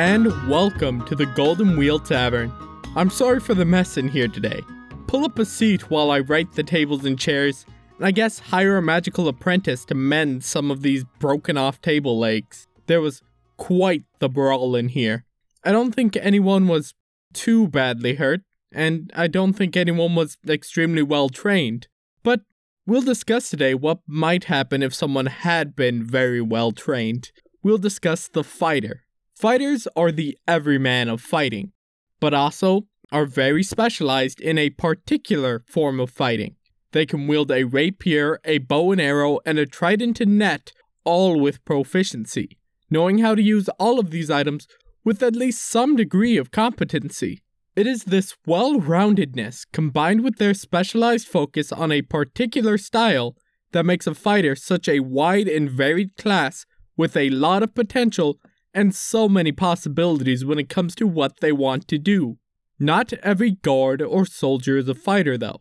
And welcome to the Golden Wheel Tavern. I'm sorry for the mess in here today. Pull up a seat while I right the tables and chairs, and I guess hire a magical apprentice to mend some of these broken off table legs. There was quite the brawl in here. I don't think anyone was too badly hurt, and I don't think anyone was extremely well trained. But we'll discuss today what might happen if someone had been very well trained. We'll discuss the fighter. Fighters are the everyman of fighting, but also are very specialized in a particular form of fighting. They can wield a rapier, a bow and arrow, and a trident and net, all with proficiency. Knowing how to use all of these items with at least some degree of competency. It is this well roundedness combined with their specialized focus on a particular style that makes a fighter such a wide and varied class with a lot of potential and so many possibilities when it comes to what they want to do. Not every guard or soldier is a fighter, though.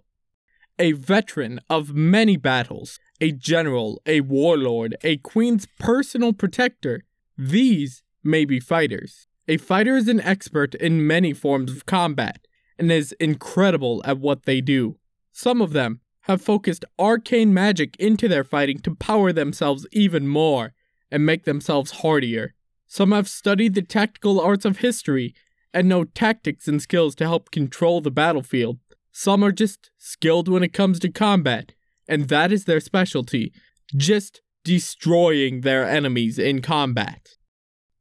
A veteran of many battles, a general, a warlord, a queen's personal protector, these may be fighters. A fighter is an expert in many forms of combat and is incredible at what they do. Some of them have focused arcane magic into their fighting to power themselves even more and make themselves hardier. Some have studied the tactical arts of history and know tactics and skills to help control the battlefield. Some are just skilled when it comes to combat, and that is their specialty just destroying their enemies in combat.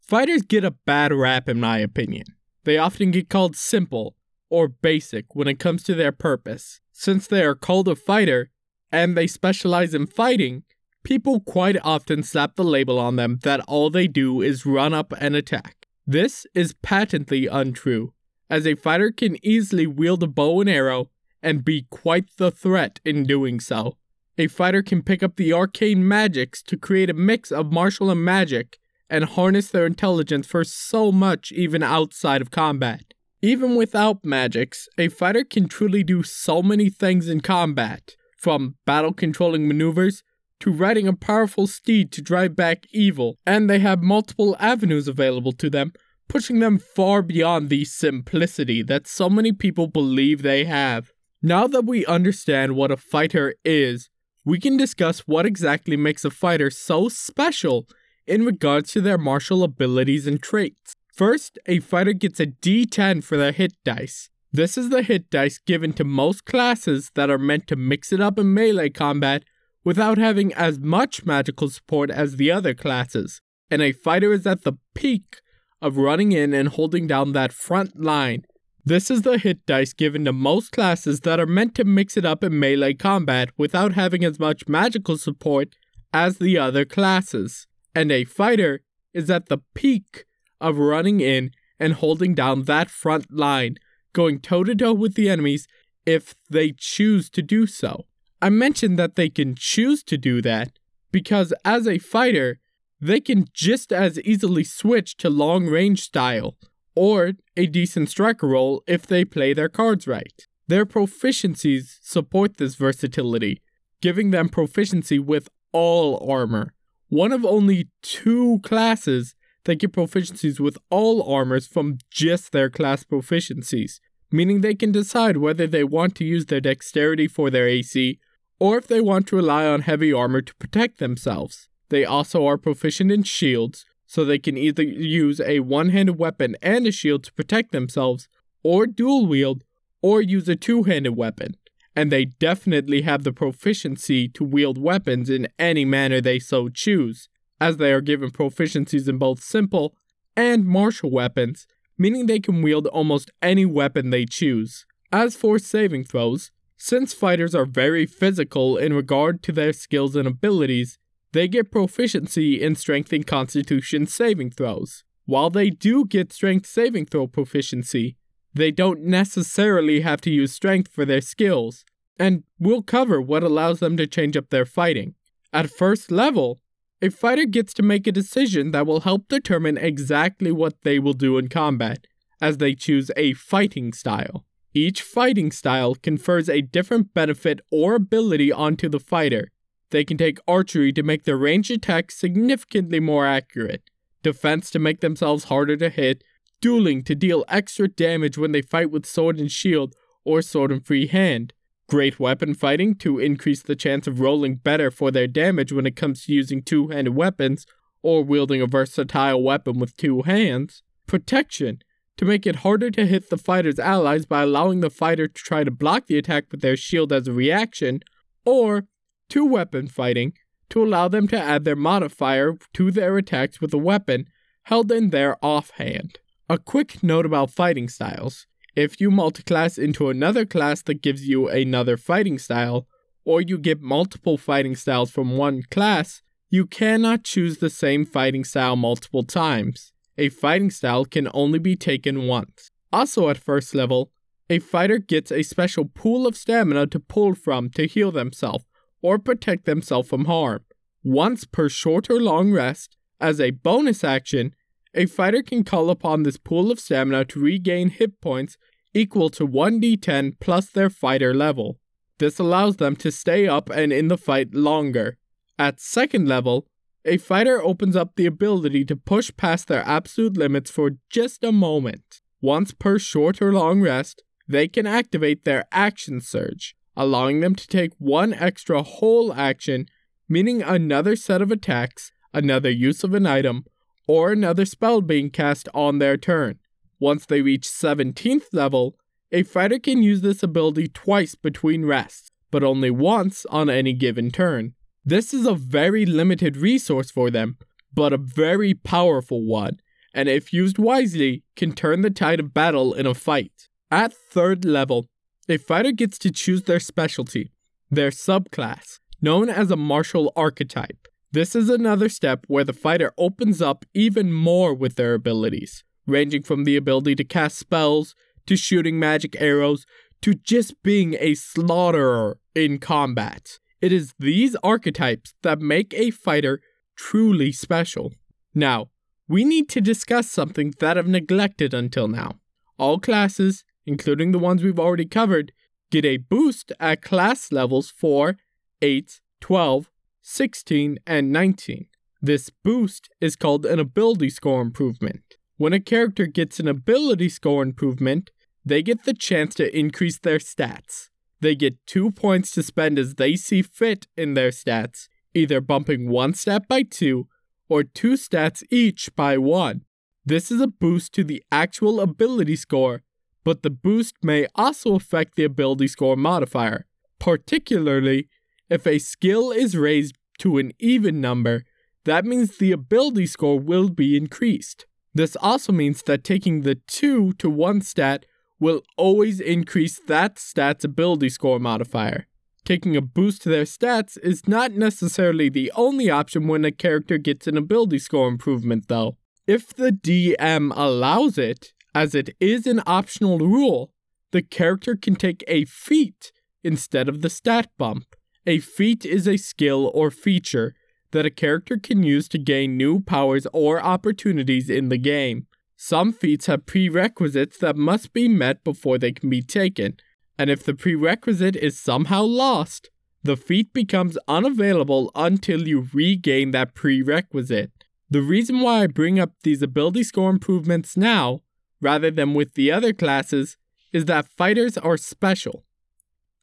Fighters get a bad rap, in my opinion. They often get called simple or basic when it comes to their purpose. Since they are called a fighter and they specialize in fighting, people quite often slap the label on them that all they do is run up and attack. This is patently untrue, as a fighter can easily wield a bow and arrow and be quite the threat in doing so. A fighter can pick up the arcane magics to create a mix of martial and magic and harness their intelligence for so much even outside of combat. Even without magics, a fighter can truly do so many things in combat, from battle controlling maneuvers to riding a powerful steed to drive back evil, and they have multiple avenues available to them, pushing them far beyond the simplicity that so many people believe they have. Now that we understand what a fighter is, we can discuss what exactly makes a fighter so special in regards to their martial abilities and traits. First, a fighter gets a d10 for their hit dice. This is the hit dice given to most classes that are meant to mix it up in melee combat without having as much magical support as the other classes, and a fighter is at the peak of running in and holding down that front line. This is the hit dice given to most classes that are meant to mix it up in melee combat without having as much magical support as the other classes and a fighter is at the peak of running in and holding down that front line, going toe to toe with the enemies if they choose to do so. I mentioned that they can choose to do that because as a fighter, they can just as easily switch to long range style or a decent striker role if they play their cards right. Their proficiencies support this versatility, giving them proficiency with all armor, one of only two classes that get proficiencies with all armors from just their class proficiencies, meaning they can decide whether they want to use their dexterity for their AC or if they want to rely on heavy armor to protect themselves. They also are proficient in shields, so they can either use a one handed weapon and a shield to protect themselves, or dual wield, or use a two handed weapon and they definitely have the proficiency to wield weapons in any manner they so choose, as they are given proficiencies in both simple and martial weapons, meaning they can wield almost any weapon they choose. As for saving throws, since fighters are very physical in regard to their skills and abilities, they get proficiency in strength and constitution saving throws. While they do get strength saving throw proficiency, they don't necessarily have to use strength for their skills, and we'll cover what allows them to change up their fighting. At first level, a fighter gets to make a decision that will help determine exactly what they will do in combat, as they choose a fighting style. Each fighting style confers a different benefit or ability onto the fighter. They can take archery to make their ranged attacks significantly more accurate. defense to make themselves harder to hit, dueling to deal extra damage when they fight with sword and shield or sword and free hand, great weapon fighting to increase the chance of rolling better for their damage when it comes to using two handed weapons or wielding a versatile weapon with two hands, protection to make it harder to hit the fighter's allies by allowing the fighter to try to block the attack with their shield as a reaction, or two weapon fighting to allow them to add their modifier to their attacks with a weapon held in their offhand. A quick note about fighting styles. If you multiclass into another class that gives you another fighting style, or you get multiple fighting styles from one class, you cannot choose the same fighting style multiple times. A fighting style can only be taken once. Also, at first level, a fighter gets a special pool of stamina to pull from to heal themselves or protect themselves from harm. Once per short or long rest, as a bonus action, a fighter can call upon this pool of stamina to regain hit points equal to 1d10 plus their fighter level. This allows them to stay up and in the fight longer. At second level, a fighter opens up the ability to push past their absolute limits for just a moment. Once per short or long rest, they can activate their action surge, allowing them to take one extra whole action, meaning another set of attacks, another use of an item, or another spell being cast on their turn. Once they reach 17th level, a fighter can use this ability twice between rests, but only once on any given turn. This is a very limited resource for them, but a very powerful one, and if used wisely, can turn the tide of battle in a fight. At third level, a fighter gets to choose their specialty, their subclass, known as a martial archetype. This is another step where the fighter opens up even more with their abilities, ranging from the ability to cast spells, to shooting magic arrows, to just being a slaughterer in combat. It is these archetypes that make a fighter truly special. Now, we need to discuss something that I've neglected until now. All classes, including the ones we've already covered, get a boost at class levels 4, 8, 12, 16, and 19. This boost is called an ability score improvement. When a character gets an ability score improvement, they get the chance to increase their stats. They get two points to spend as they see fit in their stats, either bumping one stat by two or two stats each by one. This is a boost to the actual ability score, but the boost may also affect the ability score modifier, particularly if a skill is raised to an even number, that means the ability score will be increased. This also means that taking the 2 to 1 stat will always increase that stat's ability score modifier. Taking a boost to their stats is not necessarily the only option when a character gets an ability score improvement, though. If the DM allows it, as it is an optional rule, the character can take a feat instead of the stat bump. A feat is a skill or feature that a character can use to gain new powers or opportunities in the game. Some feats have prerequisites that must be met before they can be taken, and if the prerequisite is somehow lost, the feat becomes unavailable until you regain that prerequisite. The reason why I bring up these ability score improvements now, rather than with the other classes, is that fighters are special.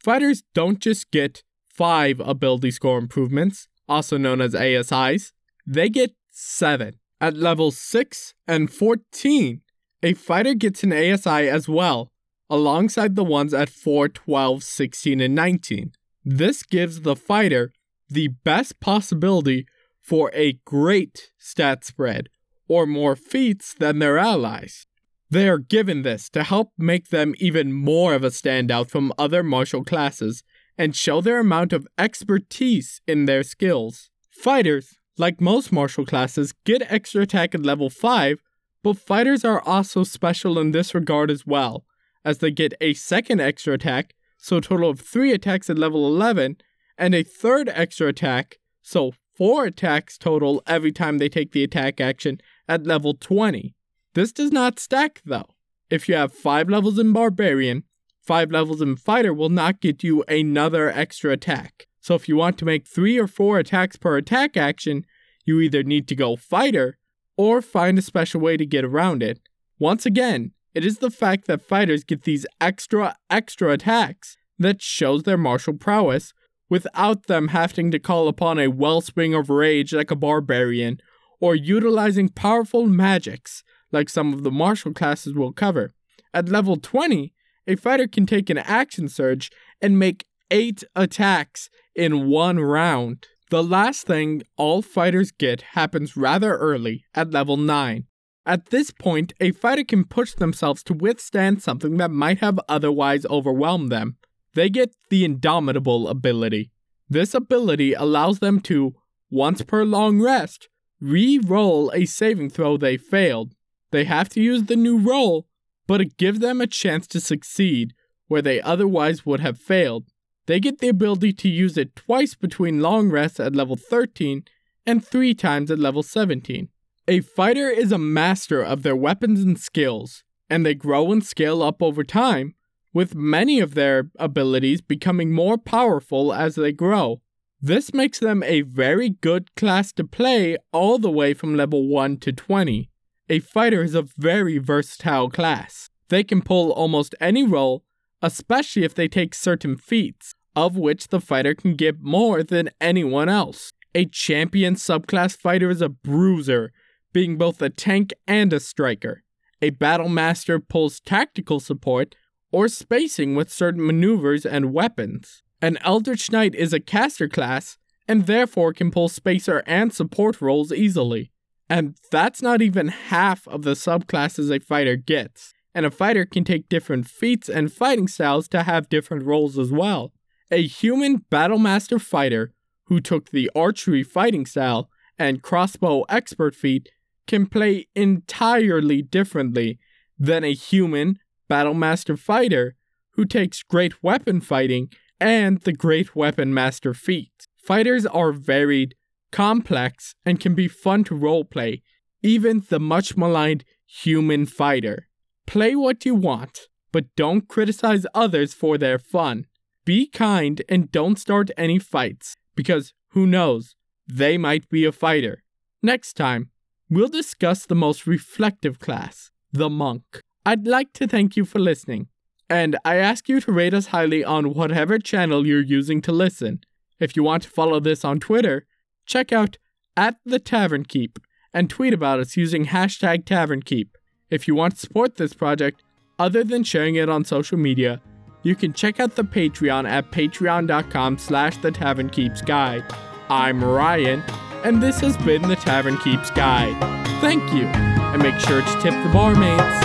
Fighters don't just get 5 ability score improvements, also known as ASIs, they get 7. At level 6 and 14, a fighter gets an ASI as well, alongside the ones at 4, 12, 16, and 19. This gives the fighter the best possibility for a great stat spread, or more feats than their allies. They are given this to help make them even more of a standout from other martial classes and show their amount of expertise in their skills. Fighters like most martial classes, get extra attack at level 5, but fighters are also special in this regard as well, as they get a second extra attack, so a total of 3 attacks at level 11, and a third extra attack, so 4 attacks total every time they take the attack action at level 20. This does not stack though. If you have 5 levels in Barbarian, 5 levels in Fighter will not get you another extra attack. So if you want to make three or four attacks per attack action, you either need to go fighter or find a special way to get around it. Once again, it is the fact that fighters get these extra, extra attacks that shows their martial prowess without them having to call upon a wellspring of rage like a barbarian or utilizing powerful magics like some of the martial classes will cover. At level 20, a fighter can take an action surge and make 8 attacks in one round. The last thing all fighters get happens rather early, at level 9. At this point, a fighter can push themselves to withstand something that might have otherwise overwhelmed them. They get the Indomitable ability. This ability allows them to, once per long rest, re roll a saving throw they failed. They have to use the new roll, but it gives them a chance to succeed where they otherwise would have failed. They get the ability to use it twice between long rests at level 13 and three times at level 17. A fighter is a master of their weapons and skills, and they grow and scale up over time, with many of their abilities becoming more powerful as they grow. This makes them a very good class to play all the way from level 1 to 20. A fighter is a very versatile class. They can pull almost any role, especially if they take certain feats, of which the fighter can get more than anyone else. A champion subclass fighter is a bruiser being both a tank and a striker. A battle master pulls tactical support or spacing with certain maneuvers and weapons. An Eldritch Knight is a caster class and therefore can pull spacer and support roles easily. And that's not even half of the subclasses a fighter gets. And a fighter can take different feats and fighting styles to have different roles as well. A human Battlemaster fighter who took the archery fighting style and crossbow expert feat can play entirely differently than a human Battlemaster fighter who takes great weapon fighting and the great weapon master feat. Fighters are varied, complex, and can be fun to roleplay, even the much maligned human fighter. Play what you want, but don't criticize others for their fun. Be kind and don't start any fights, because who knows, they might be a fighter. Next time, we'll discuss the most reflective class, the monk. I'd like to thank you for listening, and I ask you to rate us highly on whatever channel you're using to listen. If you want to follow this on Twitter, check out at the Tavern Keep and tweet about us using hashtag Tavern Keep. If you want to support this project, other than sharing it on social media, you can check out the Patreon at patreon.com slash the Tavern Keeps Guide. I'm Ryan, and this has been the Tavern Keeps Guide. Thank you, and make sure to tip the barmaids.